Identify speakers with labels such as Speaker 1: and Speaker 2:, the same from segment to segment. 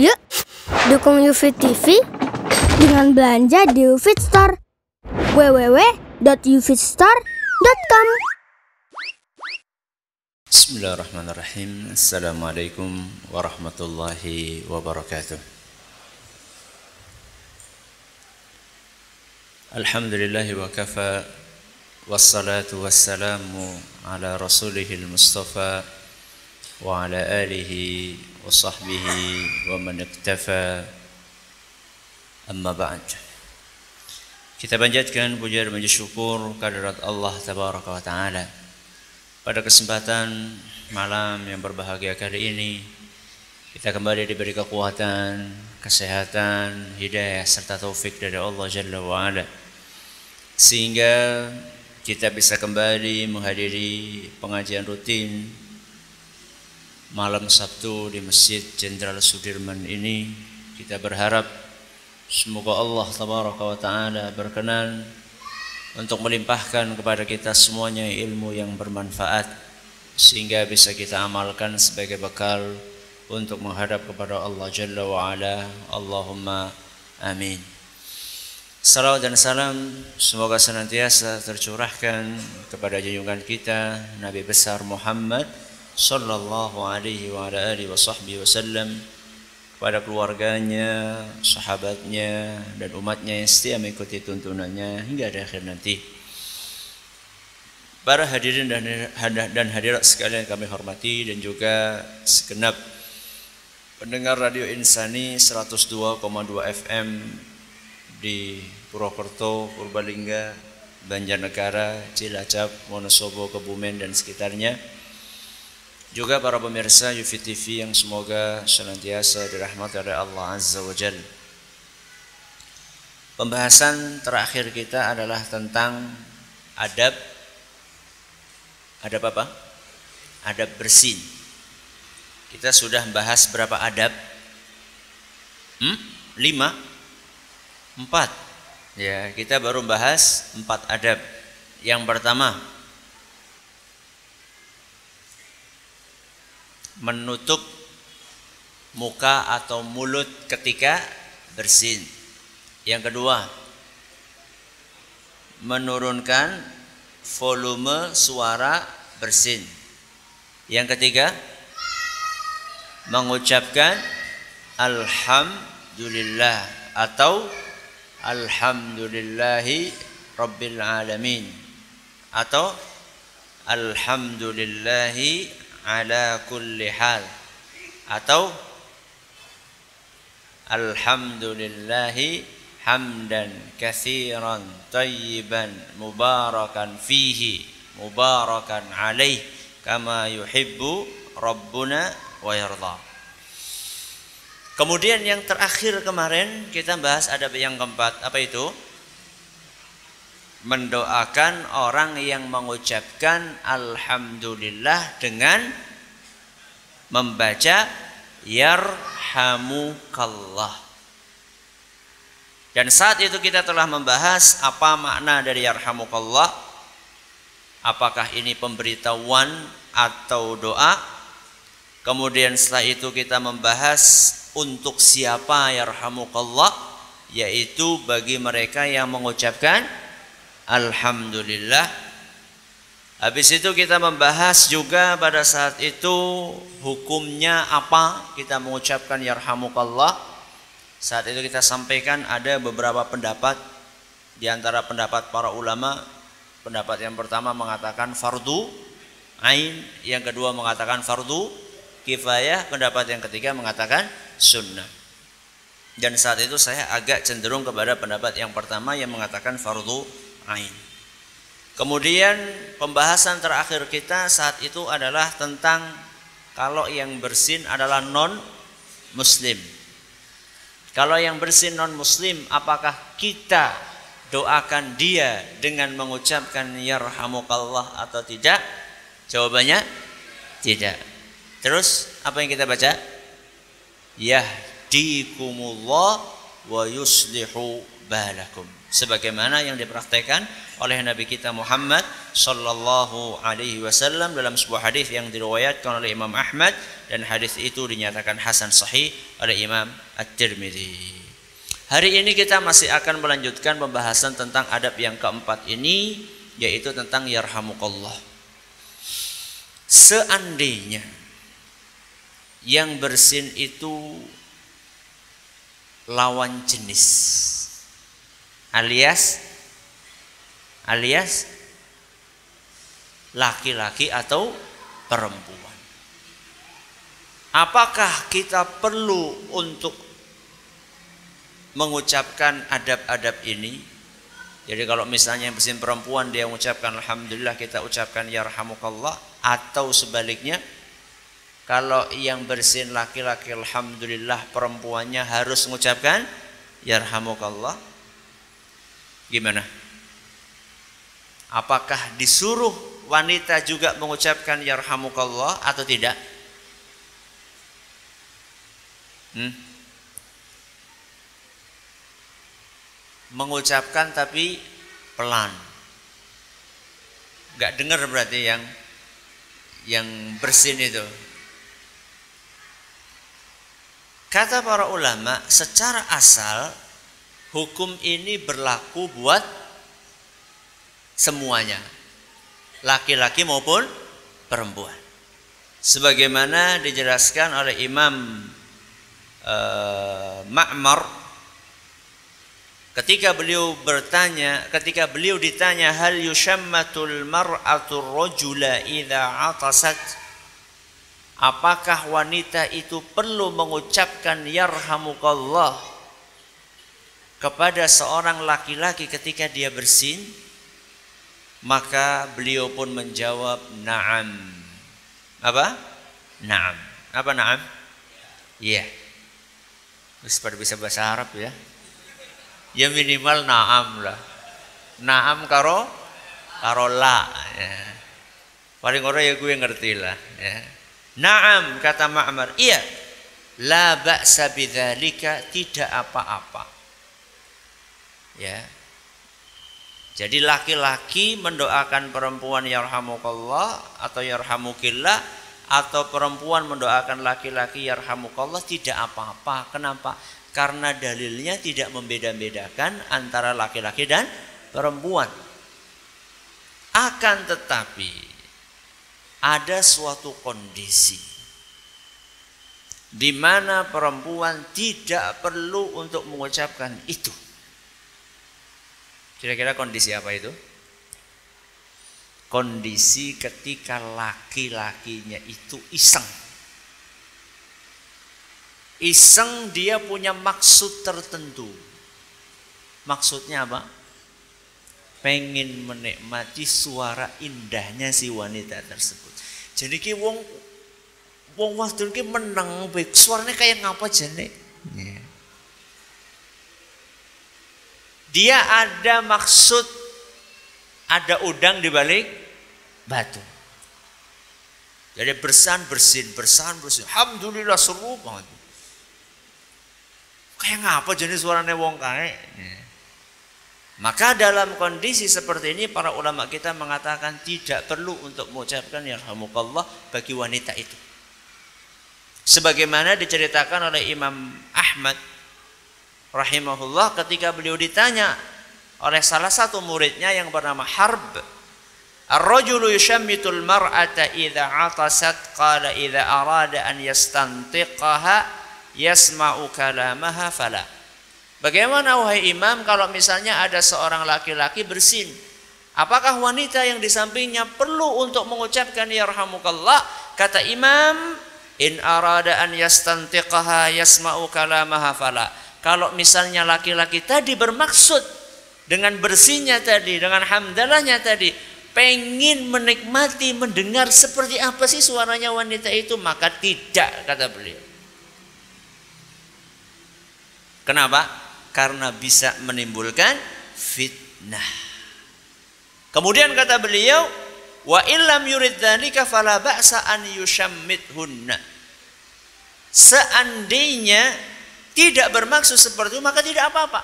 Speaker 1: Yuk, dukung UFIT TV dengan belanja di UFIT Store. www.ufitstore.com
Speaker 2: Bismillahirrahmanirrahim. Assalamualaikum warahmatullahi wabarakatuh. Alhamdulillahi wa kafa Wassalatu wassalamu ala rasulihil mustafa Wa ala alihi wa man iktafa Amma ba'd Kita panjatkan puja dan syukur kehadirat Allah Tabaraka wa Ta'ala. Pada kesempatan malam yang berbahagia kali ini kita kembali diberi kekuatan, kesehatan, hidayah serta taufik dari Allah Jalla wa Ala. Sehingga kita bisa kembali menghadiri pengajian rutin malam Sabtu di Masjid Jenderal Sudirman ini kita berharap semoga Allah tabaraka wa taala berkenan untuk melimpahkan kepada kita semuanya ilmu yang bermanfaat sehingga bisa kita amalkan sebagai bekal untuk menghadap kepada Allah Jalla wa Ala. Allahumma amin. Salawat dan salam semoga senantiasa tercurahkan kepada junjungan kita Nabi besar Muhammad sallallahu alaihi wa ala alihi wa sahbihi wasallam pada keluarganya, sahabatnya, dan umatnya yang setia mengikuti tuntunannya hingga di akhir nanti. Para hadirin dan, dan hadirat sekalian kami hormati dan juga segenap pendengar Radio Insani 102,2 FM di Purwokerto, Purbalingga, Banjarnegara, Cilacap, Wonosobo, Kebumen dan sekitarnya juga para pemirsa Yufi TV yang semoga senantiasa dirahmati oleh Allah Azza wa Jal. Pembahasan terakhir kita adalah tentang adab adab apa? Adab bersin. Kita sudah bahas berapa adab? Hmm? Lima? Empat. Ya, kita baru bahas empat adab. Yang pertama, menutup muka atau mulut ketika bersin. Yang kedua, menurunkan volume suara bersin. Yang ketiga, mengucapkan alhamdulillah atau alhamdulillahi rabbil alamin atau alhamdulillahi ala kulli hal. Atau alhamdulillahi hamdan kathiran tayyiban mubarakan fihi mubarakan alaih kama yuhibbu rabbuna wa yarda. Kemudian yang terakhir kemarin kita bahas adab yang keempat. Apa itu mendoakan orang yang mengucapkan alhamdulillah dengan membaca yarhamukallah. Dan saat itu kita telah membahas apa makna dari yarhamukallah. Apakah ini pemberitahuan atau doa? Kemudian setelah itu kita membahas untuk siapa yarhamukallah yaitu bagi mereka yang mengucapkan Alhamdulillah. Habis itu kita membahas juga pada saat itu hukumnya apa kita mengucapkan yarhamukallah. Saat itu kita sampaikan ada beberapa pendapat di antara pendapat para ulama. Pendapat yang pertama mengatakan fardu ain, yang kedua mengatakan fardu kifayah, pendapat yang ketiga mengatakan sunnah. Dan saat itu saya agak cenderung kepada pendapat yang pertama yang mengatakan fardu ain. Kemudian pembahasan terakhir kita saat itu adalah tentang kalau yang bersin adalah non muslim. Kalau yang bersin non muslim apakah kita doakan dia dengan mengucapkan yarhamukallah atau tidak? Jawabannya tidak. Terus apa yang kita baca? Yahdikumullah wa yuslihu balakum sebagaimana yang dipraktekkan oleh Nabi kita Muhammad sallallahu alaihi wasallam dalam sebuah hadis yang diriwayatkan oleh Imam Ahmad dan hadis itu dinyatakan hasan sahih oleh Imam At-Tirmidzi. Hari ini kita masih akan melanjutkan pembahasan tentang adab yang keempat ini yaitu tentang yarhamukallah. Seandainya yang bersin itu lawan jenis alias alias laki-laki atau perempuan. Apakah kita perlu untuk mengucapkan adab-adab ini? Jadi kalau misalnya yang bersin perempuan dia mengucapkan alhamdulillah kita ucapkan yarhamukallah atau sebaliknya kalau yang bersin laki-laki alhamdulillah perempuannya harus mengucapkan yarhamukallah gimana? Apakah disuruh wanita juga mengucapkan yarhamukallah atau tidak? Hmm? Mengucapkan tapi pelan. Gak dengar berarti yang yang bersin itu. Kata para ulama, secara asal hukum ini berlaku buat semuanya. Laki-laki maupun perempuan. Sebagaimana dijelaskan oleh Imam uh, Ma'mar ketika beliau bertanya ketika beliau ditanya hal yushammatul mar'atul rajula idza atasat? Apakah wanita itu perlu mengucapkan yarhamukallah kepada seorang laki-laki ketika dia bersin maka beliau pun menjawab na'am. Apa? Na'am. Apa na'am? Iya. Yeah. Pada bisa bahasa Arab ya. Ya minimal na'am lah. Na'am karo karo la ya. Paling orang ya gue ngerti lah ya. Na'am kata Ma'mar. Iya. La ba'sa bidzalika tidak apa-apa. Ya. Jadi laki-laki mendoakan perempuan yarhamukallah atau yarhamukillah atau perempuan mendoakan laki-laki yarhamukallah tidak apa-apa. Kenapa? Karena dalilnya tidak membeda-bedakan antara laki-laki dan perempuan. Akan tetapi ada suatu kondisi di mana perempuan tidak perlu untuk mengucapkan itu. Kira-kira kondisi apa itu? Kondisi ketika laki-lakinya itu iseng. Iseng dia punya maksud tertentu. Maksudnya apa? Pengen menikmati suara indahnya si wanita tersebut. Jadi ki wong wong wadon ki menang baik suaranya kayak ngapa jane? Yeah. Dia ada maksud ada udang di balik batu. Jadi bersan bersin, bersan bersin. Alhamdulillah seru banget. Kayak ngapa jenis suaranya wong kae? Maka dalam kondisi seperti ini para ulama kita mengatakan tidak perlu untuk mengucapkan yarhamukallah bagi wanita itu. Sebagaimana diceritakan oleh Imam Ahmad rahimahullah ketika beliau ditanya oleh salah satu muridnya yang bernama Harb Ar-rajulu yushammitul mar'ata idza 'atasat qala idza arada an yastantiqaha yasma'u kalamaha fala Bagaimana wahai imam kalau misalnya ada seorang laki-laki bersin Apakah wanita yang di sampingnya perlu untuk mengucapkan yarhamukallah? Kata imam, in arada an yastantiqaha yasma'u kalamaha fala. Kalau misalnya laki-laki tadi bermaksud dengan bersihnya tadi, dengan hamdalahnya tadi, pengen menikmati, mendengar seperti apa sih suaranya wanita itu, maka tidak kata beliau. Kenapa? Karena bisa menimbulkan fitnah. Kemudian kata beliau, wa illam yurid fala ba'sa an. Seandainya tidak bermaksud seperti itu maka tidak apa-apa.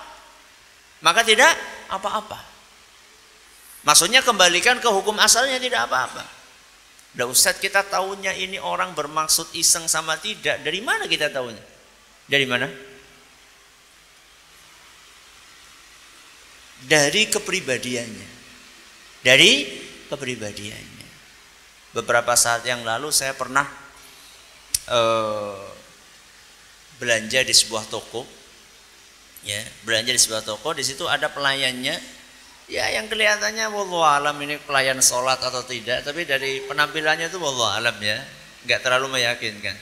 Speaker 2: Maka tidak apa-apa. Maksudnya kembalikan ke hukum asalnya tidak apa-apa. Udah Ustadz kita tahunya ini orang bermaksud iseng sama tidak. Dari mana kita tahunya? Dari mana? Dari kepribadiannya. Dari kepribadiannya. Beberapa saat yang lalu saya pernah uh, belanja di sebuah toko. Ya, belanja di sebuah toko, di situ ada pelayannya Ya yang kelihatannya wallahu alam ini pelayan sholat atau tidak, tapi dari penampilannya itu wallahu alam ya, nggak terlalu meyakinkan.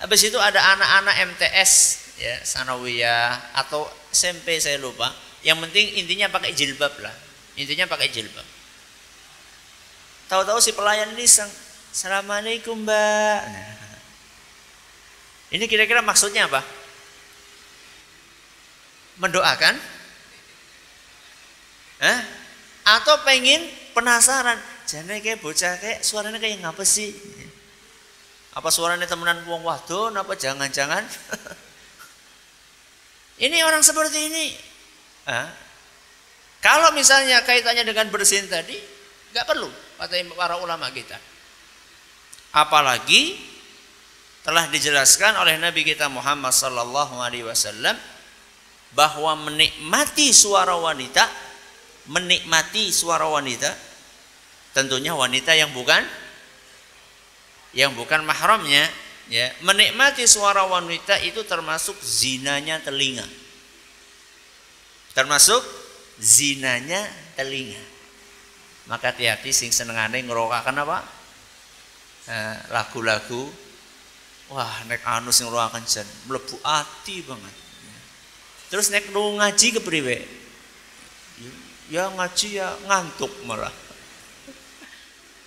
Speaker 2: Habis itu ada anak-anak MTS ya, sanawiyah atau SMP saya lupa. Yang penting intinya pakai jilbab lah. Intinya pakai jilbab. Tahu-tahu si pelayan ini sang, Assalamualaikum mbak. Nah, ini kira-kira maksudnya apa? Mendoakan? Eh? Atau pengen penasaran, jane kayak bocah kayak suaranya kayak ngapa sih? Apa suaranya temenan wong wadon apa jangan-jangan? ini orang seperti ini. Eh? Kalau misalnya kaitannya dengan bersin tadi, nggak perlu kata para ulama kita. Apalagi telah dijelaskan oleh Nabi kita Muhammad sallallahu alaihi wasallam bahwa menikmati suara wanita menikmati suara wanita tentunya wanita yang bukan yang bukan mahramnya ya. Menikmati suara wanita itu termasuk zinanya telinga. Termasuk zinanya telinga. Maka hati-hati sing senengane ngerokakan apa eh, lagu-lagu wah nek anu sing ngerokakan jan mlebu ati banget. Terus nek ngaji kepriwe? Ya ngaji ya ngantuk malah.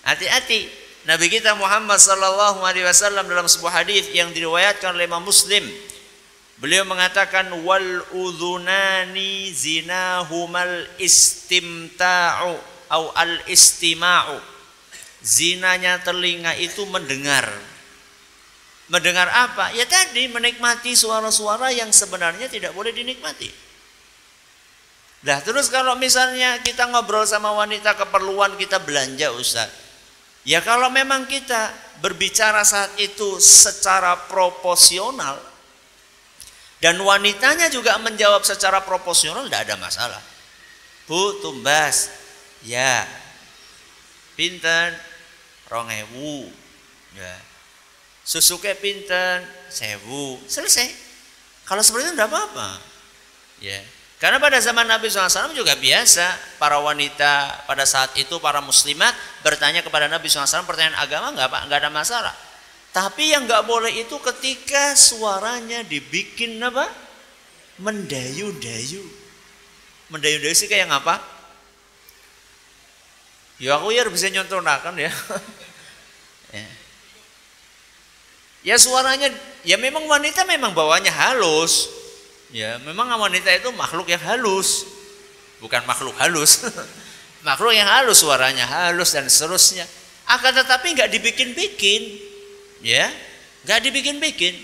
Speaker 2: Hati-hati. Nabi kita Muhammad sallallahu alaihi wasallam dalam sebuah hadis yang diriwayatkan oleh Imam Muslim. Beliau mengatakan wal udhunani zinahumal istimta'u au al istima'u. Zinanya telinga itu mendengar mendengar apa? Ya tadi menikmati suara-suara yang sebenarnya tidak boleh dinikmati. Nah terus kalau misalnya kita ngobrol sama wanita keperluan kita belanja Ustaz. Ya kalau memang kita berbicara saat itu secara proporsional dan wanitanya juga menjawab secara proporsional tidak ada masalah. Bu tumbas, ya. Pinten? Rongewu, ya susuke pinten sewu, selesai. Kalau seperti itu tidak apa-apa, ya. Karena pada zaman Nabi SAW juga biasa para wanita pada saat itu para muslimat bertanya kepada Nabi SAW pertanyaan agama nggak pak nggak ada masalah. Tapi yang nggak boleh itu ketika suaranya dibikin apa mendayu-dayu. Mendayu-dayu sih kayak apa? Ya aku ya bisa nyontonakan ya. Ya suaranya ya memang wanita memang bawanya halus, Ya, memang wanita itu makhluk yang halus. Bukan makhluk halus. makhluk yang halus suaranya halus dan seterusnya. Akan tetapi nggak dibikin-bikin. Ya, nggak dibikin-bikin.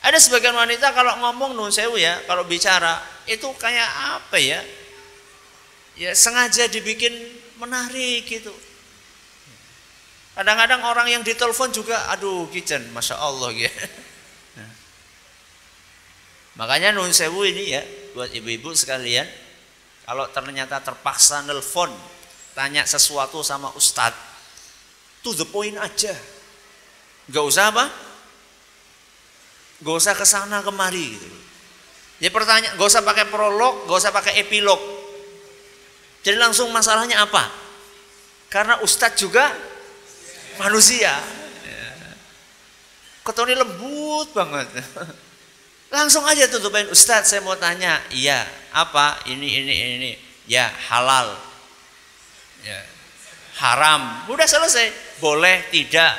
Speaker 2: Ada sebagian wanita kalau ngomong nun sewu ya, kalau bicara itu kayak apa ya? Ya sengaja dibikin menarik gitu. Kadang-kadang orang yang ditelepon juga, aduh kitchen, masya Allah gitu. Makanya nun sewu ini ya buat ibu-ibu sekalian, kalau ternyata terpaksa nelpon tanya sesuatu sama ustadz, to the point aja, nggak usah apa, nggak usah ke sana kemari gitu. Ya pertanyaan, nggak usah pakai prolog, nggak usah pakai epilog. Jadi langsung masalahnya apa? Karena ustadz juga manusia. Ketoni lembut banget. Langsung aja tutupin, Ustadz saya mau tanya, iya apa ini ini ini, ya halal, ya haram, udah selesai, boleh tidak.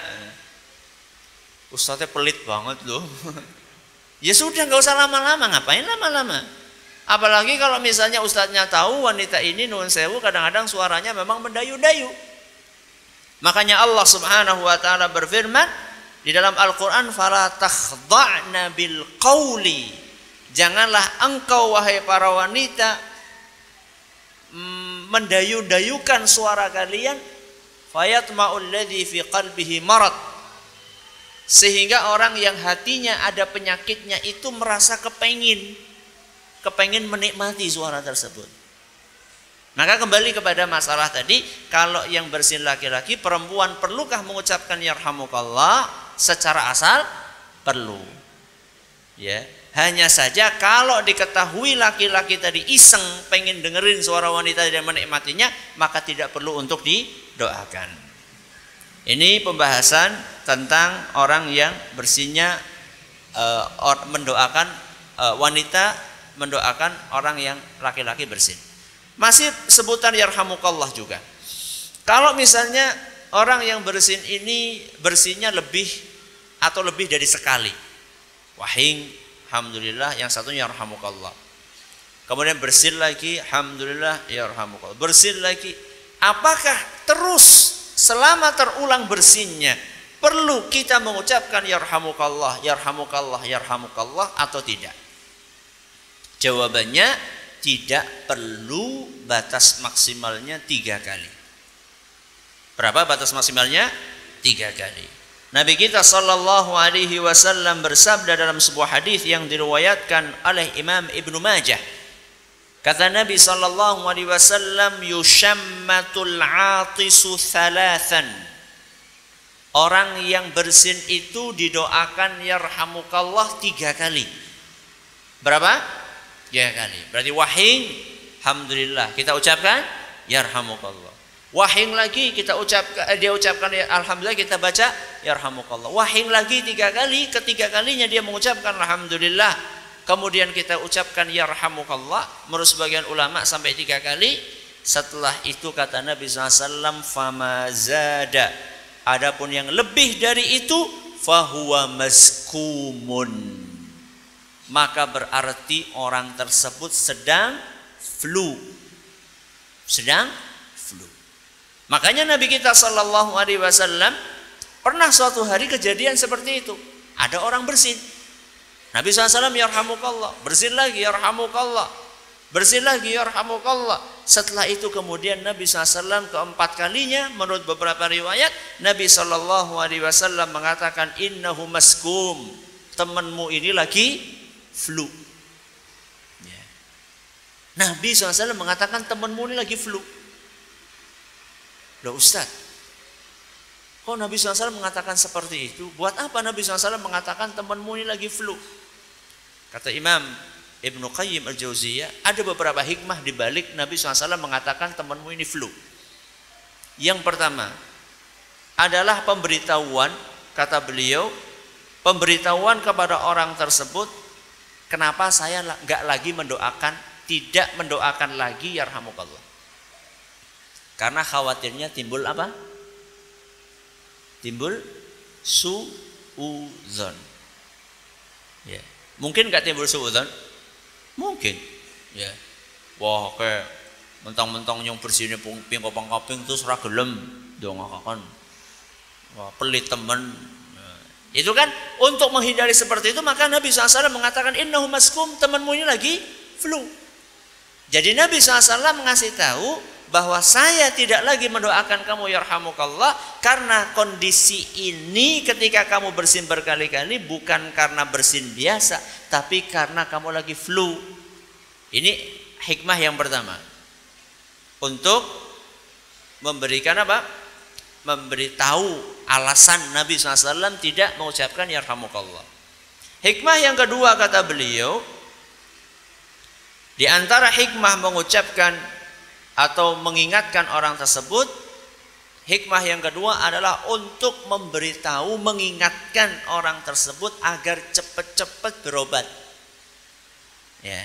Speaker 2: Ustadznya pelit banget loh. ya sudah nggak usah lama-lama, ngapain lama-lama? Apalagi kalau misalnya ustadznya tahu wanita ini nuwun sewu kadang-kadang suaranya memang mendayu-dayu. Makanya Allah Subhanahu wa taala berfirman, di dalam Al-Quran, fala takhda'na bil qawli. Janganlah engkau wahai para wanita mm, mendayu-dayukan suara kalian fayatma'ul ladzi fi qalbihi marad sehingga orang yang hatinya ada penyakitnya itu merasa kepengin kepengin menikmati suara tersebut maka kembali kepada masalah tadi, kalau yang bersin laki-laki, perempuan perlukah mengucapkan yarhamukallah secara asal? Perlu. Ya, hanya saja kalau diketahui laki-laki tadi iseng pengen dengerin suara wanita dan menikmatinya, maka tidak perlu untuk didoakan. Ini pembahasan tentang orang yang bersinnya uh, mendoakan uh, wanita mendoakan orang yang laki-laki bersin. Masih sebutan yarhamukallah juga. Kalau misalnya orang yang bersin ini bersihnya lebih atau lebih dari sekali. Wahing, alhamdulillah, yang satunya yarhamukallah. Kemudian bersin lagi, alhamdulillah, yarhamukallah. Bersin lagi. Apakah terus selama terulang bersinnya perlu kita mengucapkan yarhamukallah, yarhamukallah, yarhamukallah atau tidak? Jawabannya tidak perlu batas maksimalnya tiga kali. Berapa batas maksimalnya? Tiga kali. Nabi kita Sallallahu Alaihi Wasallam bersabda dalam sebuah hadis yang diriwayatkan oleh Imam Ibnu Majah. Kata Nabi Sallallahu Alaihi Wasallam, "Yushammatul atisu thalathan." Orang yang bersin itu didoakan yarhamukallah tiga kali. Berapa? Tiga kali. Berarti wahing, alhamdulillah kita ucapkan yarhamukallah. Wahing lagi kita ucapkan eh, dia ucapkan ya, alhamdulillah kita baca yarhamukallah. Wahing lagi tiga kali, ketiga kalinya dia mengucapkan alhamdulillah. Kemudian kita ucapkan yarhamukallah menurut sebagian ulama sampai tiga kali. Setelah itu kata Nabi SAW fama zada. Adapun yang lebih dari itu fahuwa maskumun maka berarti orang tersebut sedang flu. Sedang flu. Makanya Nabi kita Shallallahu Alaihi Wasallam pernah suatu hari kejadian seperti itu. Ada orang bersin. Nabi SAW yarhamukallah. Bersin lagi yarhamukallah. Bersin lagi yarhamukallah. Setelah itu kemudian Nabi SAW keempat kalinya menurut beberapa riwayat Nabi Wasallam mengatakan innahu maskum temanmu ini lagi flu. Ya. Nabi SAW mengatakan temanmu ini lagi flu. Loh Ustaz, kok Nabi SAW mengatakan seperti itu? Buat apa Nabi SAW mengatakan temanmu ini lagi flu? Kata Imam Ibnu Qayyim al-Jauziyah, ada beberapa hikmah di balik Nabi SAW mengatakan temanmu ini flu. Yang pertama adalah pemberitahuan, kata beliau, pemberitahuan kepada orang tersebut Kenapa saya nggak lagi mendoakan, tidak mendoakan lagi yarhamukallah? Karena khawatirnya timbul apa? Timbul suuzon. Ya. Mungkin nggak timbul suuzon? Mungkin. Ya. Wah, kayak mentang-mentang yang bersihnya ping kopang koping terus ragelem dong akan. Wah, pelit temen itu kan untuk menghindari seperti itu maka Nabi SAW mengatakan innahu maskum temanmu ini lagi flu. Jadi Nabi SAW mengasih tahu bahwa saya tidak lagi mendoakan kamu yarhamukallah karena kondisi ini ketika kamu bersin berkali-kali bukan karena bersin biasa tapi karena kamu lagi flu. Ini hikmah yang pertama. Untuk memberikan apa? memberitahu alasan Nabi SAW tidak mengucapkan yarhamukallah. Hikmah yang kedua kata beliau, di antara hikmah mengucapkan atau mengingatkan orang tersebut, hikmah yang kedua adalah untuk memberitahu, mengingatkan orang tersebut agar cepat-cepat berobat. Ya.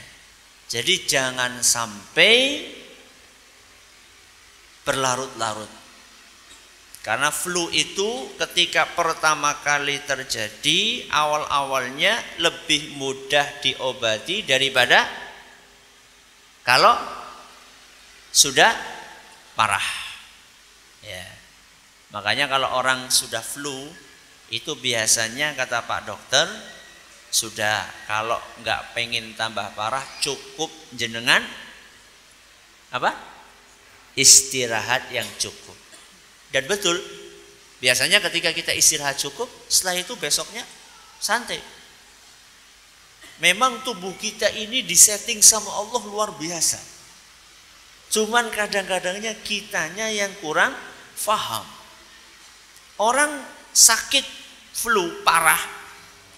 Speaker 2: Jadi jangan sampai berlarut-larut. Karena flu itu ketika pertama kali terjadi awal-awalnya lebih mudah diobati daripada kalau sudah parah. Ya. Makanya kalau orang sudah flu itu biasanya kata Pak Dokter sudah kalau nggak pengen tambah parah cukup jenengan apa? istirahat yang cukup. Dan betul, biasanya ketika kita istirahat cukup, setelah itu besoknya santai. Memang tubuh kita ini disetting sama Allah luar biasa. Cuman kadang-kadangnya kitanya yang kurang faham. Orang sakit flu parah,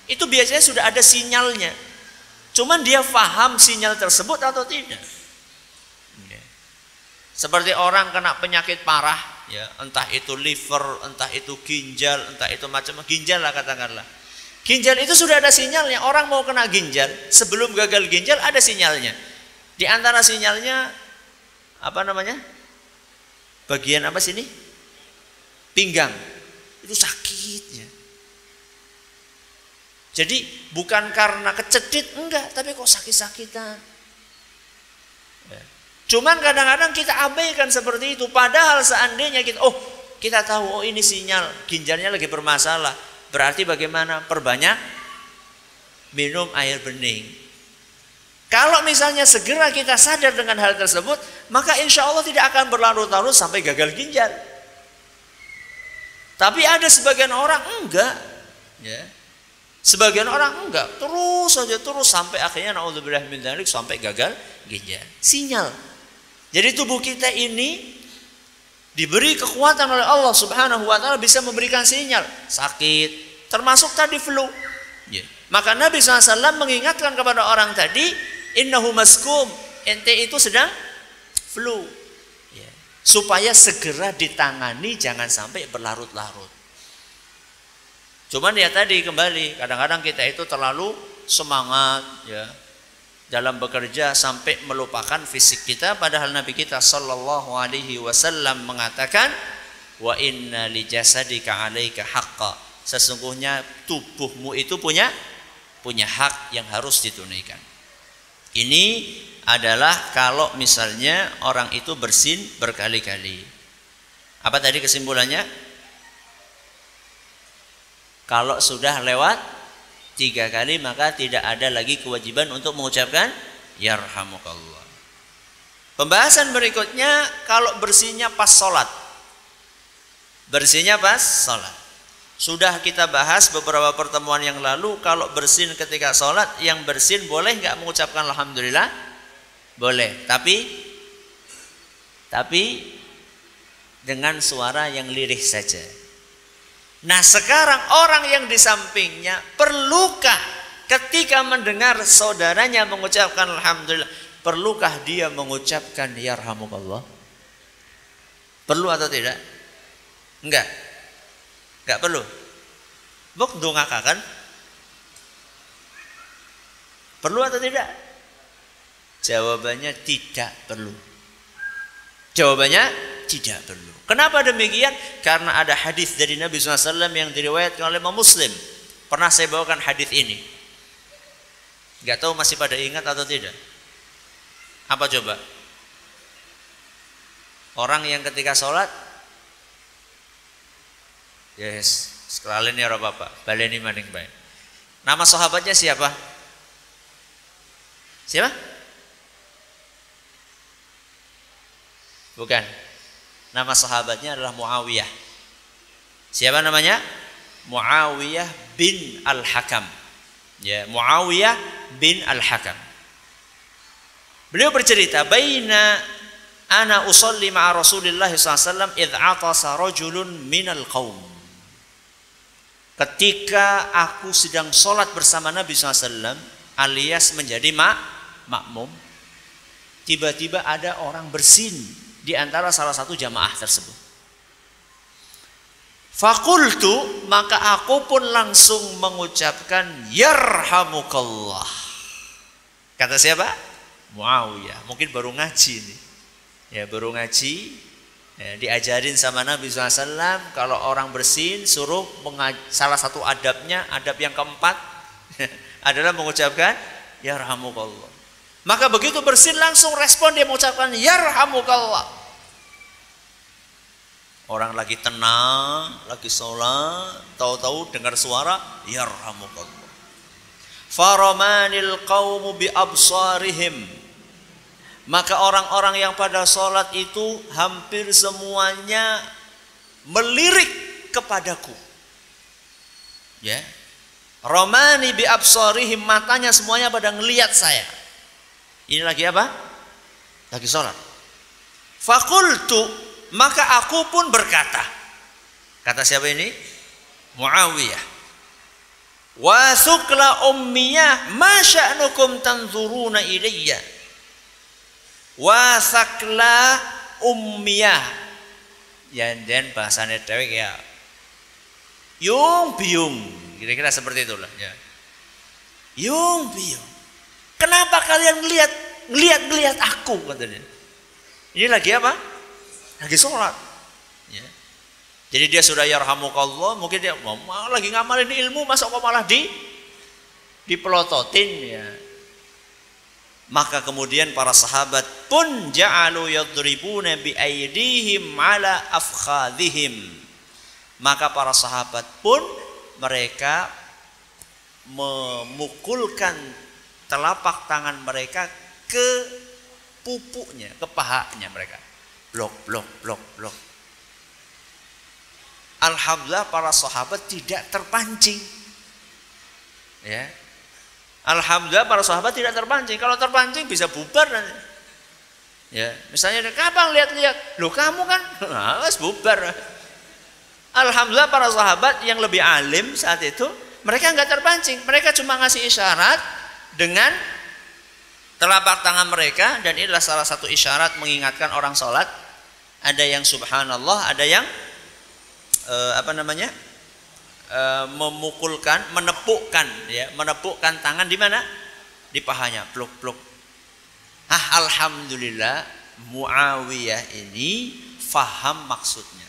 Speaker 2: itu biasanya sudah ada sinyalnya. Cuman dia faham sinyal tersebut atau tidak. Seperti orang kena penyakit parah, ya, entah itu liver, entah itu ginjal, entah itu macam ginjal lah katakanlah. Ginjal itu sudah ada sinyalnya. Orang mau kena ginjal, sebelum gagal ginjal ada sinyalnya. Di antara sinyalnya apa namanya? Bagian apa sini? Pinggang. Itu sakitnya. Jadi bukan karena kecedit enggak, tapi kok sakit-sakitan. Ya. Cuman kadang-kadang kita abaikan seperti itu. Padahal seandainya kita, oh kita tahu, oh ini sinyal ginjalnya lagi bermasalah. Berarti bagaimana? Perbanyak minum air bening. Kalau misalnya segera kita sadar dengan hal tersebut, maka insya Allah tidak akan berlarut-larut sampai gagal ginjal. Tapi ada sebagian orang enggak, ya. Sebagian orang enggak, terus saja terus sampai akhirnya naudzubillah sampai gagal ginjal. Sinyal jadi tubuh kita ini diberi kekuatan oleh Allah Subhanahu wa taala bisa memberikan sinyal sakit, termasuk tadi flu. Yeah. Maka Nabi SAW mengingatkan kepada orang tadi, innahu maskum, ente itu sedang flu. Yeah. Supaya segera ditangani, jangan sampai berlarut-larut. Cuman ya tadi kembali, kadang-kadang kita itu terlalu semangat, ya dalam bekerja sampai melupakan fisik kita padahal Nabi kita sallallahu alaihi wasallam mengatakan wa inna li jasadika 'alaika haqqa. Sesungguhnya tubuhmu itu punya punya hak yang harus ditunaikan. Ini adalah kalau misalnya orang itu bersin berkali-kali. Apa tadi kesimpulannya? Kalau sudah lewat tiga kali maka tidak ada lagi kewajiban untuk mengucapkan yarhamukallah. Pembahasan berikutnya kalau bersihnya pas sholat. Bersihnya pas sholat. Sudah kita bahas beberapa pertemuan yang lalu kalau bersin ketika sholat yang bersin boleh nggak mengucapkan alhamdulillah? Boleh. Tapi tapi dengan suara yang lirih saja. Nah sekarang orang yang di sampingnya perlukah ketika mendengar saudaranya mengucapkan Alhamdulillah perlukah dia mengucapkan Yarhamukallah perlu atau tidak? Enggak. Enggak perlu. Buk kan? Perlu atau tidak? Jawabannya tidak perlu. Jawabannya tidak perlu Kenapa demikian? Karena ada hadis dari Nabi SAW yang diriwayatkan oleh Imam Muslim. Pernah saya bawakan hadis ini. Gak tahu masih pada ingat atau tidak? Apa coba? Orang yang ketika sholat, yes, sekalian ya bapak, baleni maning baik. Nama sahabatnya siapa? Siapa? Bukan. Nama sahabatnya adalah Muawiyah. Siapa namanya? Muawiyah bin Al-Hakam. Ya, Muawiyah bin Al-Hakam. Beliau bercerita, "Baina ana usalli ma'a Rasulillah SAW idh atasa rajulun minal qaum." Ketika aku sedang sholat bersama Nabi SAW alias menjadi mak makmum, tiba-tiba ada orang bersin di antara salah satu jamaah tersebut. Fakultu maka aku pun langsung mengucapkan yarhamukallah. Kata siapa? Muawiyah. Mungkin baru ngaji nih. Ya baru ngaji. Ya, diajarin sama Nabi SAW kalau orang bersin suruh salah satu adabnya adab yang keempat adalah mengucapkan yarhamukallah. Maka begitu bersin langsung respon dia mengucapkan yarhamukallah. Orang lagi tenang, lagi sholat, tahu-tahu dengar suara yarhamukallah. Faramanil qawmu bi absarihim maka orang-orang yang pada sholat itu hampir semuanya melirik kepadaku. Ya. Romani bi absarihim matanya semuanya pada ngelihat saya. Ini lagi apa? Lagi sholat. Fakultu maka aku pun berkata. Kata siapa ini? Muawiyah. Wasukla ummiyah ma sya'nukum tanzuruna ilayya. Wasakla ummiyah. Ya dan bahasanya dewek ya. Yung biung. Kira-kira seperti itulah ya. Yung biung. Kenapa kalian ngelihat ngelihat ngelihat aku katanya. Ini lagi apa? Lagi sholat. Ya. Jadi dia sudah yarhamukallah, mungkin dia mau lagi ngamalin ilmu, masa kok malah di dipelototin ya. Maka kemudian para sahabat pun ja'alu yadribuna bi aydihim ala afkhadhihim. Maka para sahabat pun mereka memukulkan telapak tangan mereka ke pupuknya, ke pahanya mereka. Blok, blok, blok, blok. Alhamdulillah para sahabat tidak terpancing. Ya. Alhamdulillah para sahabat tidak terpancing. Kalau terpancing bisa bubar nanti. Ya, misalnya kapan lihat-lihat, lo kamu kan, harus bubar. Alhamdulillah para sahabat yang lebih alim saat itu mereka nggak terpancing. Mereka cuma ngasih isyarat dengan telapak tangan mereka dan inilah salah satu isyarat mengingatkan orang sholat. Ada yang subhanallah, ada yang uh, apa namanya? Uh, memukulkan, menepukkan ya, menepukkan tangan di mana? Di pahanya, pluk-pluk. Ah alhamdulillah Muawiyah ini faham maksudnya.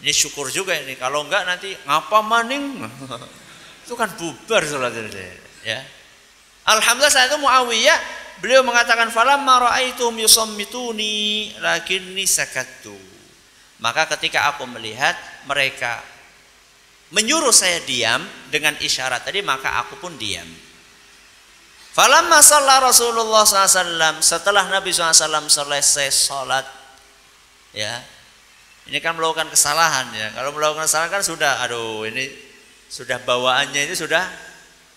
Speaker 2: Ini syukur juga ini. Kalau enggak nanti ngapa maning? itu kan bubar sholat ya. Alhamdulillah saat itu Muawiyah beliau mengatakan falamma ra'aitum yusammituni lakinni sakattu. Maka ketika aku melihat mereka menyuruh saya diam dengan isyarat tadi maka aku pun diam. Falamma shalla Rasulullah SAW setelah Nabi SAW selesai sholat ya ini kan melakukan kesalahan ya kalau melakukan kesalahan kan sudah aduh ini sudah bawaannya ini sudah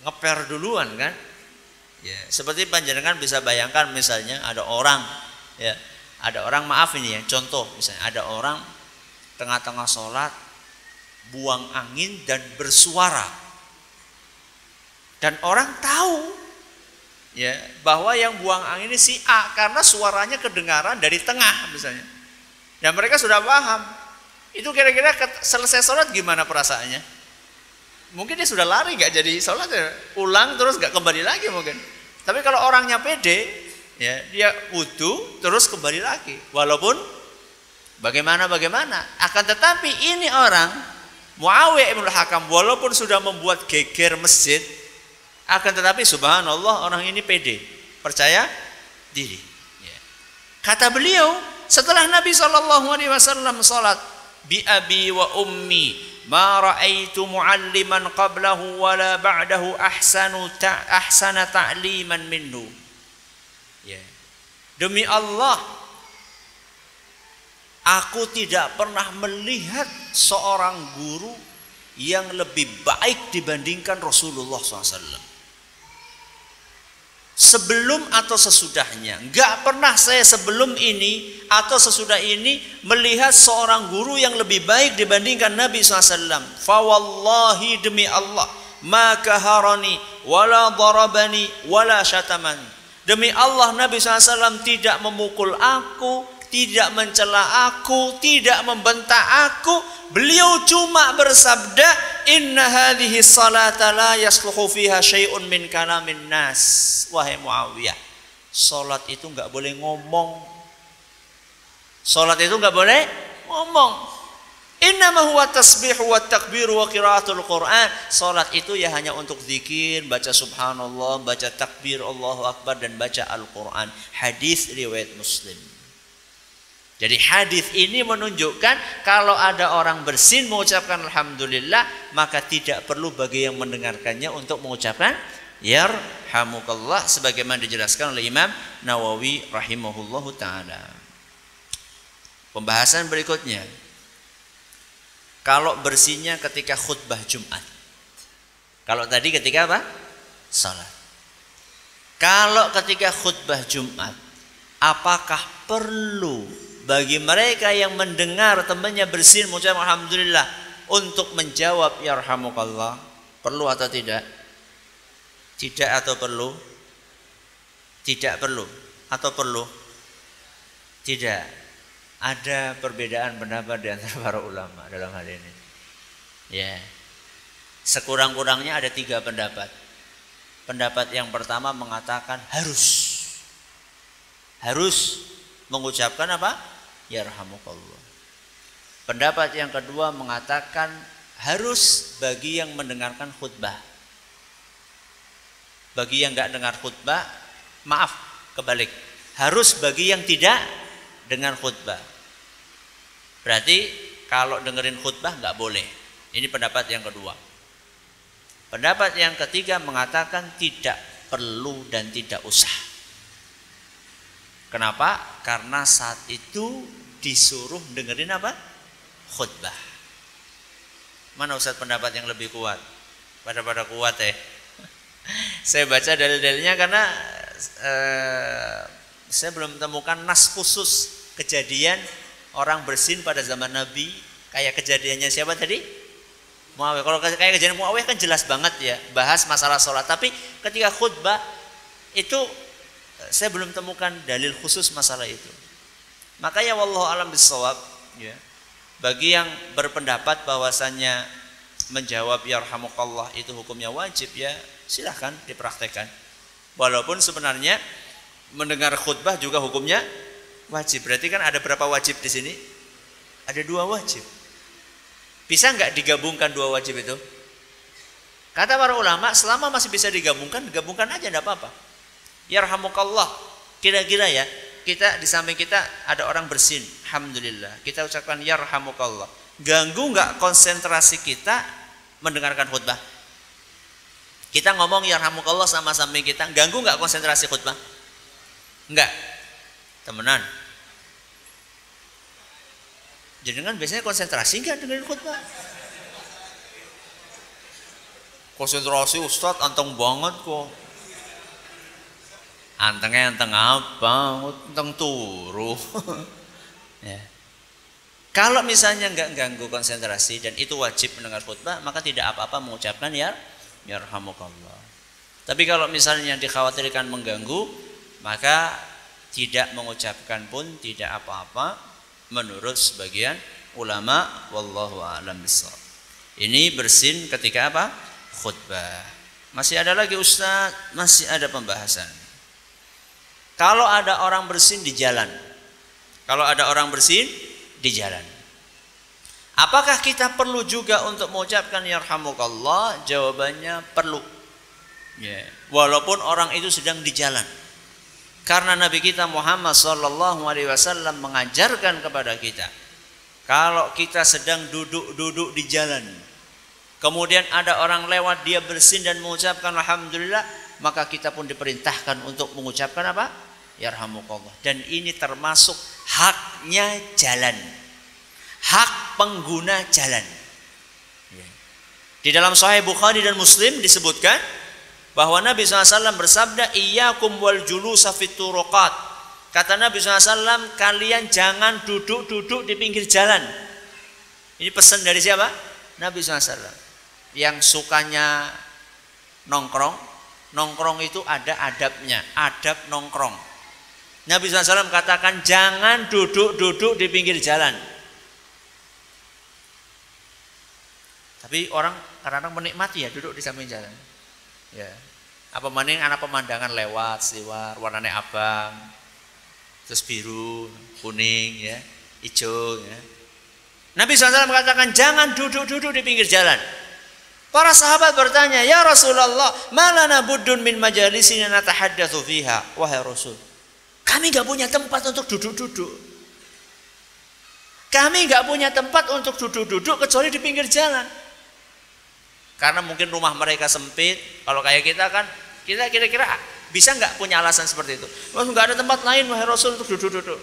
Speaker 2: ngeper duluan kan ya. Seperti panjenengan bisa bayangkan misalnya ada orang ya ada orang maaf ini ya contoh misalnya ada orang tengah-tengah sholat buang angin dan bersuara. Dan orang tahu ya bahwa yang buang angin ini si A karena suaranya kedengaran dari tengah misalnya. Dan mereka sudah paham. Itu kira-kira selesai sholat gimana perasaannya mungkin dia sudah lari gak jadi sholat ya. ulang terus gak kembali lagi mungkin tapi kalau orangnya pede ya dia wudhu terus kembali lagi walaupun bagaimana bagaimana akan tetapi ini orang Muawiyah ibn Hakam walaupun sudah membuat geger masjid akan tetapi subhanallah orang ini pede, percaya diri. Ya. Kata beliau setelah Nabi Wasallam salat bi abi wa ummi mualliman qablahu wala ba'dahu ahsanu ta ahsana ta'liman minhu. Ya. Demi Allah aku tidak pernah melihat seorang guru yang lebih baik dibandingkan Rasulullah SAW sebelum atau sesudahnya. Enggak pernah saya sebelum ini atau sesudah ini melihat seorang guru yang lebih baik dibandingkan Nabi SAW. Fawallahi demi Allah, maka harani wala darabani wala syatamani. Demi Allah Nabi SAW tidak memukul aku, tidak mencela aku, tidak membentak aku. Beliau cuma bersabda, "Inna hadhihi salata la yasluhu fiha syai'un min kalamin nas." Wahai Muawiyah, salat itu enggak boleh ngomong. Salat itu enggak boleh ngomong. Innama huwa tasbih wa takbir wa qiraatul Quran. Salat itu ya hanya untuk zikir, baca subhanallah, baca takbir Allahu akbar dan baca Al-Qur'an. Hadis riwayat Muslim. Jadi hadis ini menunjukkan kalau ada orang bersin mengucapkan alhamdulillah maka tidak perlu bagi yang mendengarkannya untuk mengucapkan yarhamukallah sebagaimana dijelaskan oleh Imam Nawawi rahimahullahu taala. Pembahasan berikutnya. Kalau bersihnya ketika khutbah Jumat. Kalau tadi ketika apa? Salat. Kalau ketika khutbah Jumat, apakah perlu bagi mereka yang mendengar temannya bersin mengucap alhamdulillah untuk menjawab yarhamukallah? Perlu atau tidak? Tidak atau perlu? Tidak perlu atau perlu? Tidak. Ada perbedaan pendapat di antara para ulama dalam hal ini. Ya. Sekurang-kurangnya ada tiga pendapat. Pendapat yang pertama mengatakan harus harus mengucapkan apa? Yarhamukallah. Pendapat yang kedua mengatakan harus bagi yang mendengarkan khutbah. Bagi yang nggak dengar khutbah, maaf kebalik. Harus bagi yang tidak dengan khutbah. Berarti kalau dengerin khutbah nggak boleh. Ini pendapat yang kedua. Pendapat yang ketiga mengatakan tidak perlu dan tidak usah. Kenapa? Karena saat itu disuruh dengerin apa? Khutbah. Mana Ustaz pendapat yang lebih kuat? Pada pada kuat ya. saya baca dalil-dalilnya karena eh, saya belum temukan nas khusus kejadian orang bersin pada zaman Nabi kayak kejadiannya siapa tadi? Muawiyah. Kalau kayak kejadian Muawiyah kan jelas banget ya bahas masalah sholat. Tapi ketika khutbah itu eh, saya belum temukan dalil khusus masalah itu. Makanya wallahu alam bisawab ya. Bagi yang berpendapat bahwasannya menjawab yarhamukallah itu hukumnya wajib ya silahkan dipraktekkan. Walaupun sebenarnya mendengar khutbah juga hukumnya wajib. Berarti kan ada berapa wajib di sini? Ada dua wajib. Bisa nggak digabungkan dua wajib itu? Kata para ulama, selama masih bisa digabungkan, digabungkan aja enggak apa-apa. Yarhamukallah. Kira-kira ya, kita di samping kita ada orang bersin. Alhamdulillah. Kita ucapkan yarhamukallah. Ganggu nggak konsentrasi kita mendengarkan khutbah? Kita ngomong yarhamukallah sama samping kita, ganggu nggak konsentrasi khutbah? Enggak. Temenan. Jadi kan biasanya konsentrasi nggak dengerin khutbah? Konsentrasi Ustadz anteng banget kok. Antengnya anteng apa? Anteng turu. ya. Kalau misalnya nggak ganggu konsentrasi dan itu wajib mendengar khutbah, maka tidak apa-apa mengucapkan ya yarhamukallah. Tapi kalau misalnya dikhawatirkan mengganggu, maka tidak mengucapkan pun tidak apa-apa menurut sebagian ulama wallahu a'lam. Ini bersin ketika apa? Khutbah. Masih ada lagi Ustaz, masih ada pembahasan. Kalau ada orang bersin di jalan. Kalau ada orang bersin di jalan. Apakah kita perlu juga untuk mengucapkan yarhamukallah? Jawabannya perlu. Ya. Walaupun orang itu sedang di jalan. Karena Nabi kita Muhammad sallallahu alaihi wasallam mengajarkan kepada kita kalau kita sedang duduk-duduk di jalan kemudian ada orang lewat dia bersin dan mengucapkan alhamdulillah maka kita pun diperintahkan untuk mengucapkan apa? Yarhamukallah. Dan ini termasuk haknya jalan. Hak pengguna jalan. Di dalam Sahih Bukhari dan Muslim disebutkan bahwa Nabi SAW bersabda iyyakum wal julusa fituruqat kata Nabi SAW kalian jangan duduk-duduk di pinggir jalan ini pesan dari siapa? Nabi SAW yang sukanya nongkrong nongkrong itu ada adabnya adab nongkrong Nabi SAW katakan jangan duduk-duduk di pinggir jalan. Tapi orang kadang-kadang menikmati ya duduk di samping jalan. Ya. Apa maning anak pemandangan lewat siwar warnanya abang terus biru kuning ya hijau ya. Nabi SAW mengatakan jangan duduk-duduk di pinggir jalan. Para sahabat bertanya, "Ya Rasulullah, malana budun min majalisina natahaddatsu fiha?" Wahai Rasul, kami nggak punya tempat untuk duduk-duduk. Kami nggak punya tempat untuk duduk-duduk kecuali di pinggir jalan. Karena mungkin rumah mereka sempit. Kalau kayak kita kan Kita kira-kira bisa nggak punya alasan seperti itu? Nggak ada tempat lain wahai Rasul untuk duduk-duduk.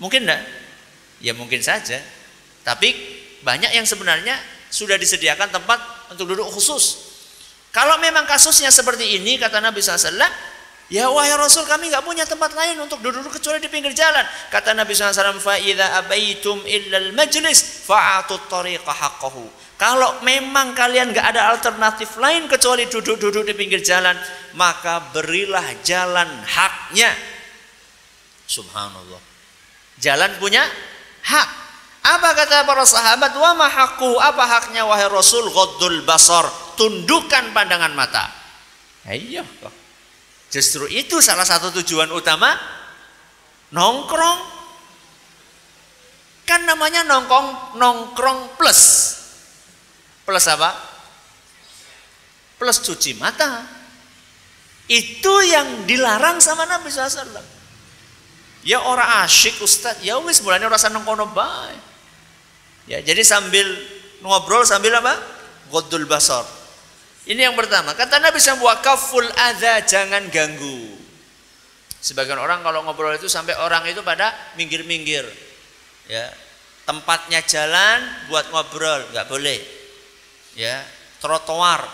Speaker 2: Mungkin enggak? Ya mungkin saja. Tapi banyak yang sebenarnya sudah disediakan tempat untuk duduk khusus. Kalau memang kasusnya seperti ini kata Nabi SAW, ya wahai Rasul kami nggak punya tempat lain untuk duduk kecuali di pinggir jalan. Kata Nabi SAW, faida abaitum illal majlis fa'atut tariqa haqqahu. Kalau memang kalian nggak ada alternatif lain kecuali duduk-duduk di pinggir jalan, maka berilah jalan haknya. Subhanallah. Jalan punya hak. Apa kata para sahabat? Wa mahaku. Apa haknya wahai Rasul? Ghaddul basar. Tundukkan pandangan mata. Ayo. Justru itu salah satu tujuan utama nongkrong. Kan namanya nongkrong nongkrong plus. Plus apa? Plus cuci mata. Itu yang dilarang sama Nabi SAW. Ya orang asyik Ustaz, ya wis mulanya ora seneng kono bae. Ya, jadi sambil ngobrol sambil apa? Ghaddul basar. Ini yang pertama. Kata Nabi SAW, kaful adha, jangan ganggu. Sebagian orang kalau ngobrol itu sampai orang itu pada minggir-minggir. Ya, tempatnya jalan buat ngobrol, nggak boleh. Ya, trotoar.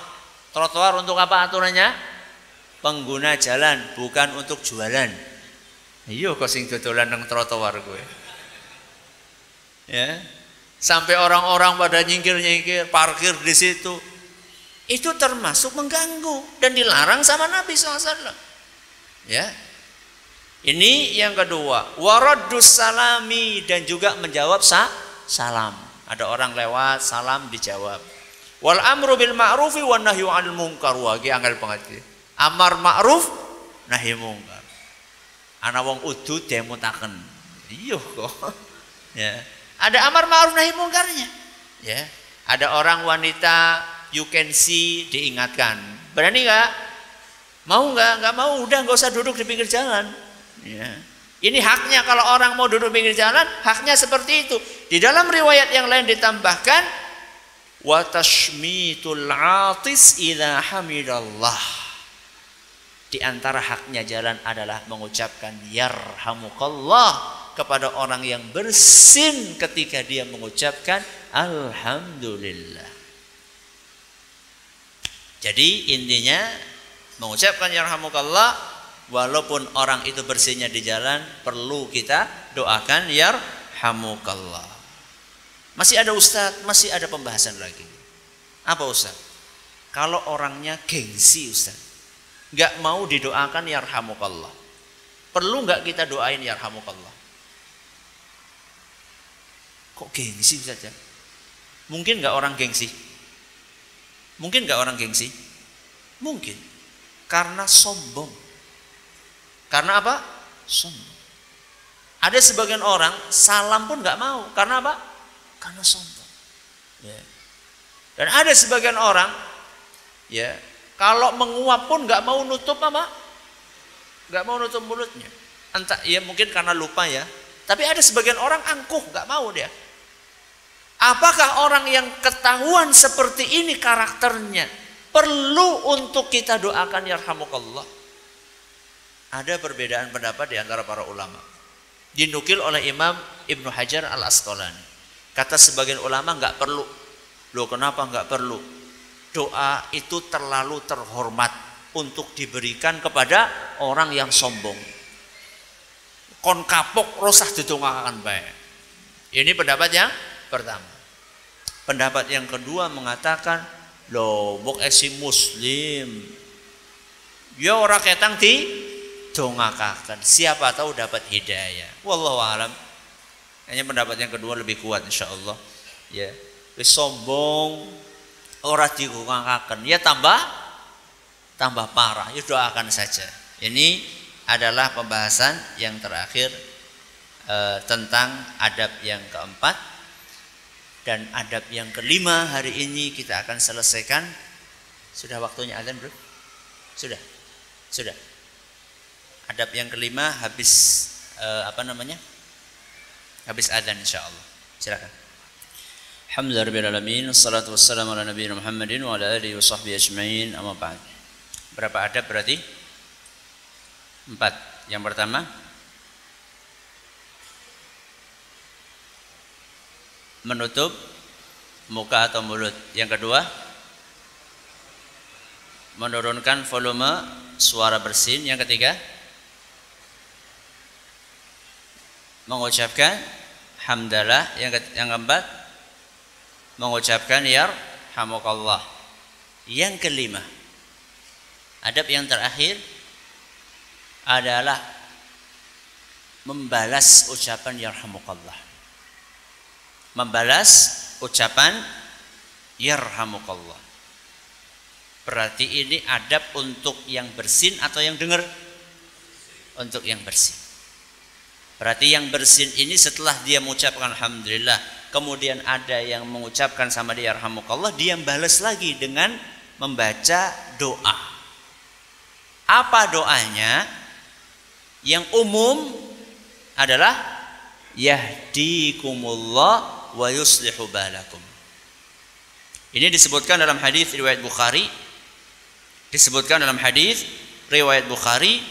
Speaker 2: Trotoar untuk apa aturannya? Pengguna jalan, bukan untuk jualan. Iya kok sing dodolan nang trotoar gue. Ya. Sampai orang-orang pada nyingkir-nyingkir, parkir di situ. Itu termasuk mengganggu dan dilarang sama Nabi SAW. Ya. Ini yang kedua, waradus salami dan juga menjawab sa salam. Ada orang lewat, salam dijawab. Wal amru bil ma'rufi wan nahyu 'anil munkar. Wa angel banget. Amar ma'ruf, nahi munkar ana wong udu demutaken iya kok ya ada amar ma'ruf nahi mungkarnya ya ada orang wanita you can see diingatkan. Berani nggak? Mau nggak? Nggak mau. Udah nggak usah duduk di pinggir jalan. Ya. Ini haknya kalau orang mau duduk di pinggir jalan haknya seperti itu. Di dalam riwayat yang lain ditambahkan wa tashmitul atis idza hamidallah. Di antara haknya jalan adalah mengucapkan yarhamukallah kepada orang yang bersin ketika dia mengucapkan alhamdulillah. Jadi intinya mengucapkan yarhamukallah walaupun orang itu bersinnya di jalan perlu kita doakan yarhamukallah. Masih ada ustaz, masih ada pembahasan lagi. Apa ustaz? Kalau orangnya gengsi ustaz nggak mau didoakan yarhamukallah. Perlu nggak kita doain yarhamukallah? Kok gengsi saja? Mungkin nggak orang gengsi? Mungkin nggak orang gengsi? Mungkin. Karena sombong. Karena apa? Sombong. Ada sebagian orang salam pun nggak mau. Karena apa? Karena sombong. Ya. Dan ada sebagian orang ya kalau menguap pun nggak mau nutup apa? Nggak mau nutup mulutnya. Entah ya mungkin karena lupa ya. Tapi ada sebagian orang angkuh nggak mau dia. Apakah orang yang ketahuan seperti ini karakternya perlu untuk kita doakan yarhamukallah? Ada perbedaan pendapat di antara para ulama. Dinukil oleh Imam Ibnu Hajar Al Asqalani. Kata sebagian ulama nggak perlu. Loh kenapa nggak perlu? doa itu terlalu terhormat untuk diberikan kepada orang yang sombong. Kon kapok rosah didongakakan baik. Ini pendapat yang pertama. Pendapat yang kedua mengatakan, lo bok esi muslim. Ya orang ketang di dongakakan. Siapa tahu dapat hidayah. Wallahu alam. Hanya pendapat yang kedua lebih kuat insya Allah. Ya, sombong ora digunakaken ya tambah tambah parah ya doakan saja ini adalah pembahasan yang terakhir e, tentang adab yang keempat dan adab yang kelima hari ini kita akan selesaikan. Sudah waktunya azan bro? Sudah? Sudah. Adab yang kelima habis e, apa namanya? Habis azan insyaallah. Silakan. Alhamdulillah Rabbil Alamin wassalamu ala nabiyina Muhammadin Wa ala alihi wa sahbihi ajma'in. Amma ba'd Berapa adab berarti? Empat. Yang pertama, menutup muka atau mulut. Yang kedua, menurunkan volume suara bersin. Yang ketiga, mengucapkan hamdalah. Yang yang keempat, mengucapkan yarhamukallah. Yang kelima, adab yang terakhir adalah membalas ucapan yarhamukallah membalas ucapan yarhamukallah. Berarti ini adab untuk yang bersin atau yang dengar? Untuk yang bersin. Berarti yang bersin ini setelah dia mengucapkan alhamdulillah, kemudian ada yang mengucapkan sama dia yarhamukallah, dia balas lagi dengan membaca doa. Apa doanya? Yang umum adalah yahdikumullah wa yuslihu balakum. Ini disebutkan dalam hadis riwayat Bukhari. Disebutkan dalam hadis riwayat Bukhari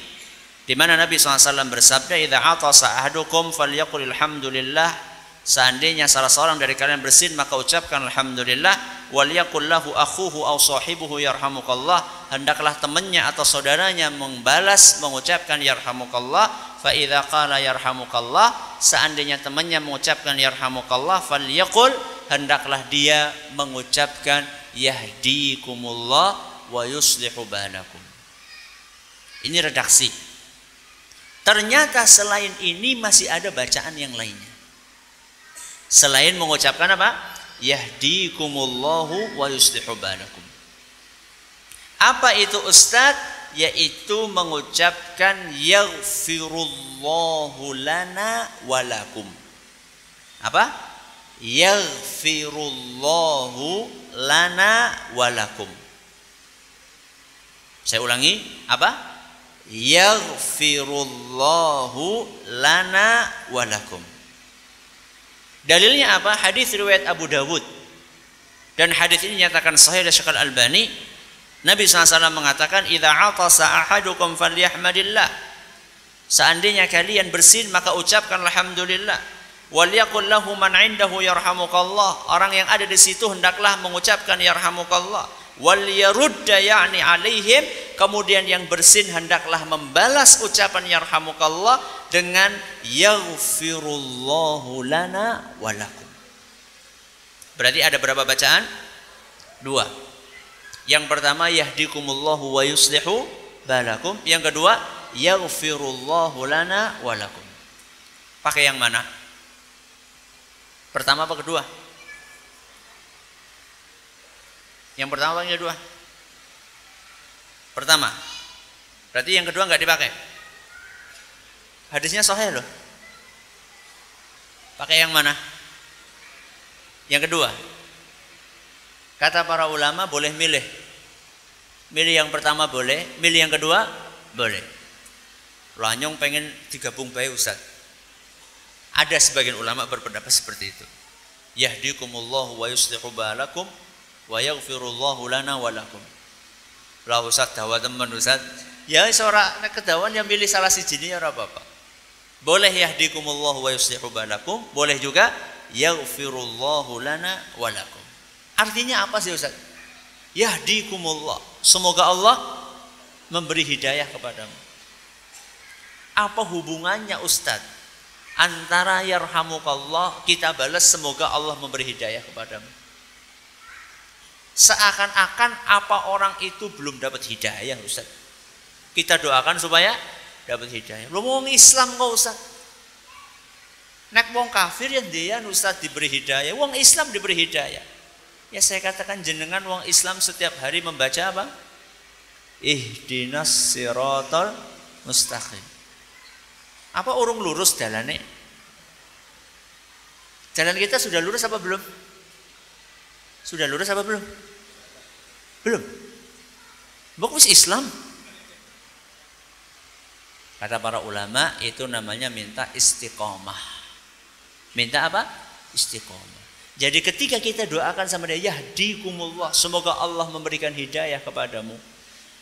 Speaker 2: di mana Nabi SAW bersabda, "Idza atasa ahadukum falyaqul alhamdulillah." Seandainya salah seorang dari kalian bersin maka ucapkan alhamdulillah wal yaqul lahu akhuhu aw sahibuhu yarhamukallah hendaklah temannya atau saudaranya membalas mengucapkan yarhamukallah fa idza qala yarhamukallah seandainya temannya mengucapkan yarhamukallah falyaqul hendaklah dia mengucapkan yahdikumullah wa yuslihu balakum ini redaksi ternyata selain ini masih ada bacaan yang lainnya Selain mengucapkan apa? Yahdikumullahu wa yuslihu balakum. Apa itu Ustaz? Yaitu mengucapkan yaghfirullahu lana walakum. Apa? Yaghfirullahu lana walakum. Saya ulangi, apa? Yaghfirullahu lana walakum. Dalilnya apa? Hadis riwayat Abu Dawud. Dan hadis ini nyatakan sahih dari Syekh Al-Albani. Nabi SAW mengatakan, "Idza atasa ahadukum falyahmadillah." Seandainya kalian bersin maka ucapkan alhamdulillah. Waliyakul lahu man indahu yarhamukallah. Orang yang ada di situ hendaklah mengucapkan yarhamukallah. Wal ya'ni alaihim. Kemudian yang bersin hendaklah membalas ucapan yarhamukallah dengan yaghfirullahu lana walakum. Berarti ada berapa bacaan? Dua. Yang pertama yahdikumullahu wa yuslihu balakum. Yang kedua yaghfirullahu lana walakum. Pakai yang mana? Pertama apa kedua? Yang pertama apa yang kedua? Pertama. Berarti yang kedua nggak dipakai. Hadisnya sahih loh. Pakai yang mana? Yang kedua. Kata para ulama boleh milih. Milih yang pertama boleh, milih yang kedua boleh. Lanyong pengen digabung baik Ustaz. Ada sebagian ulama berpendapat seperti itu. Yahdikumullahu wa yuslihu balakum wa yaghfirullahu lana wa lakum. Lah Ustaz dawa teman Ustaz. Ya seorang kedawan yang milih salah si jini ya apa-apa. Boleh yahdikumullah wa yuslihu balakum, boleh juga yaghfirullahu lana wa lakum. Artinya apa sih Ustaz? Yahdikumullah. Semoga Allah memberi hidayah kepadamu. Apa hubungannya Ustaz? Antara yarhamukallah kita balas semoga Allah memberi hidayah kepadamu. Seakan-akan apa orang itu belum dapat hidayah Ustaz. Kita doakan supaya dapat hidayah. Lu mau Islam kok Ustaz? Nek wong kafir yang dia Ustaz diberi hidayah, wong Islam diberi hidayah. Ya saya katakan jenengan wong Islam setiap hari membaca apa? Ihdinas siratal mustaqim. Apa urung lurus jalannya? Jalan kita sudah lurus apa belum? Sudah lurus apa belum? Belum. Bagus Islam. Kata para ulama itu namanya minta istiqomah. Minta apa? Istiqomah. Jadi ketika kita doakan sama dia, yahdikumullah, semoga Allah memberikan hidayah kepadamu.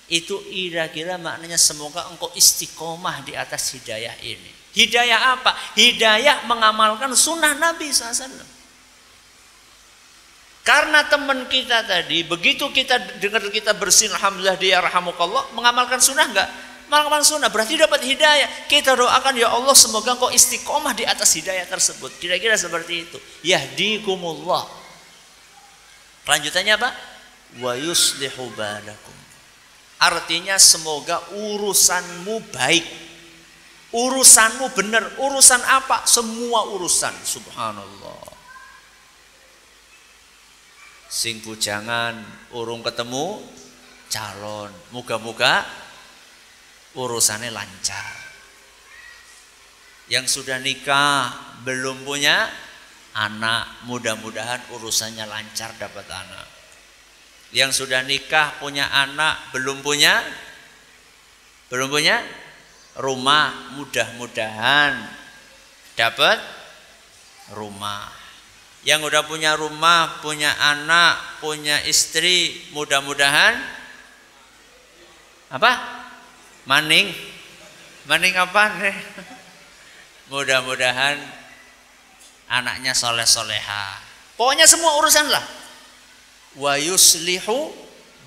Speaker 2: Itu kira-kira maknanya semoga engkau istiqomah di atas hidayah ini. Hidayah apa? Hidayah mengamalkan sunnah Nabi SAW. Karena teman kita tadi, begitu kita dengar kita bersin, Alhamdulillah dia rahamukallah, mengamalkan sunnah enggak? Mengamalkan sunnah, berarti dapat hidayah. Kita doakan, ya Allah semoga engkau istiqomah di atas hidayah tersebut. Kira-kira seperti itu. Yahdikumullah. Lanjutannya apa? Wa yuslihu. Artinya semoga urusanmu baik. Urusanmu benar. Urusan apa? Semua urusan. Subhanallah sing bujangan urung ketemu calon muga-muga urusannya lancar. Yang sudah nikah belum punya anak mudah-mudahan urusannya lancar dapat anak. Yang sudah nikah punya anak belum punya belum punya rumah mudah-mudahan dapat rumah. Yang udah punya rumah, punya anak, punya istri, mudah-mudahan apa? Maning. Maning apa nih? Mudah-mudahan anaknya soleh soleha. Pokoknya semua urusan lah. Wa yuslihu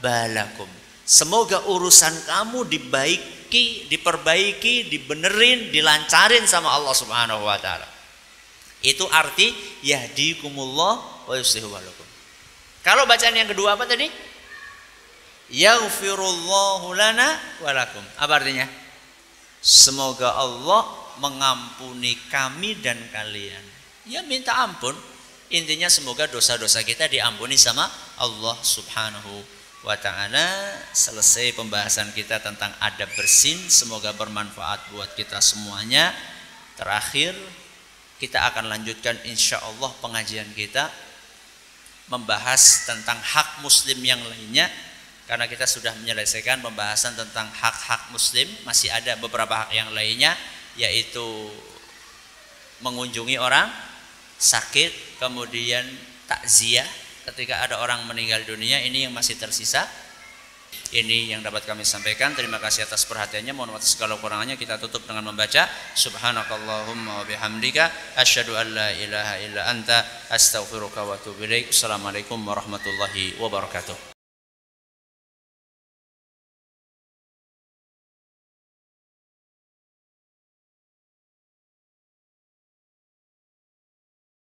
Speaker 2: balakum. Semoga urusan kamu dibaiki, diperbaiki, dibenerin, dilancarin sama Allah Subhanahu wa taala. Itu arti yahdikumullah wa yuslihu balakum. Kalau bacaan yang kedua apa tadi? Yaghfirullahu lana walakum. Apa artinya? Semoga Allah mengampuni kami dan kalian. Ya minta ampun. Intinya semoga dosa-dosa kita diampuni sama Allah Subhanahu wa taala. Selesai pembahasan kita tentang adab bersin, semoga bermanfaat buat kita semuanya. Terakhir kita akan lanjutkan insya Allah pengajian kita membahas tentang hak muslim yang lainnya karena kita sudah menyelesaikan pembahasan tentang hak-hak muslim masih ada beberapa hak yang lainnya yaitu mengunjungi orang sakit kemudian takziah ketika ada orang meninggal dunia ini yang masih tersisa ini yang dapat kami sampaikan. Terima kasih atas perhatiannya. Mohon maaf segala kurangannya. Kita tutup dengan membaca Subhanakallahumma wa bihamdika asyhadu an la ilaha illa anta astaghfiruka wa atubu ilaik. Assalamualaikum warahmatullahi wabarakatuh.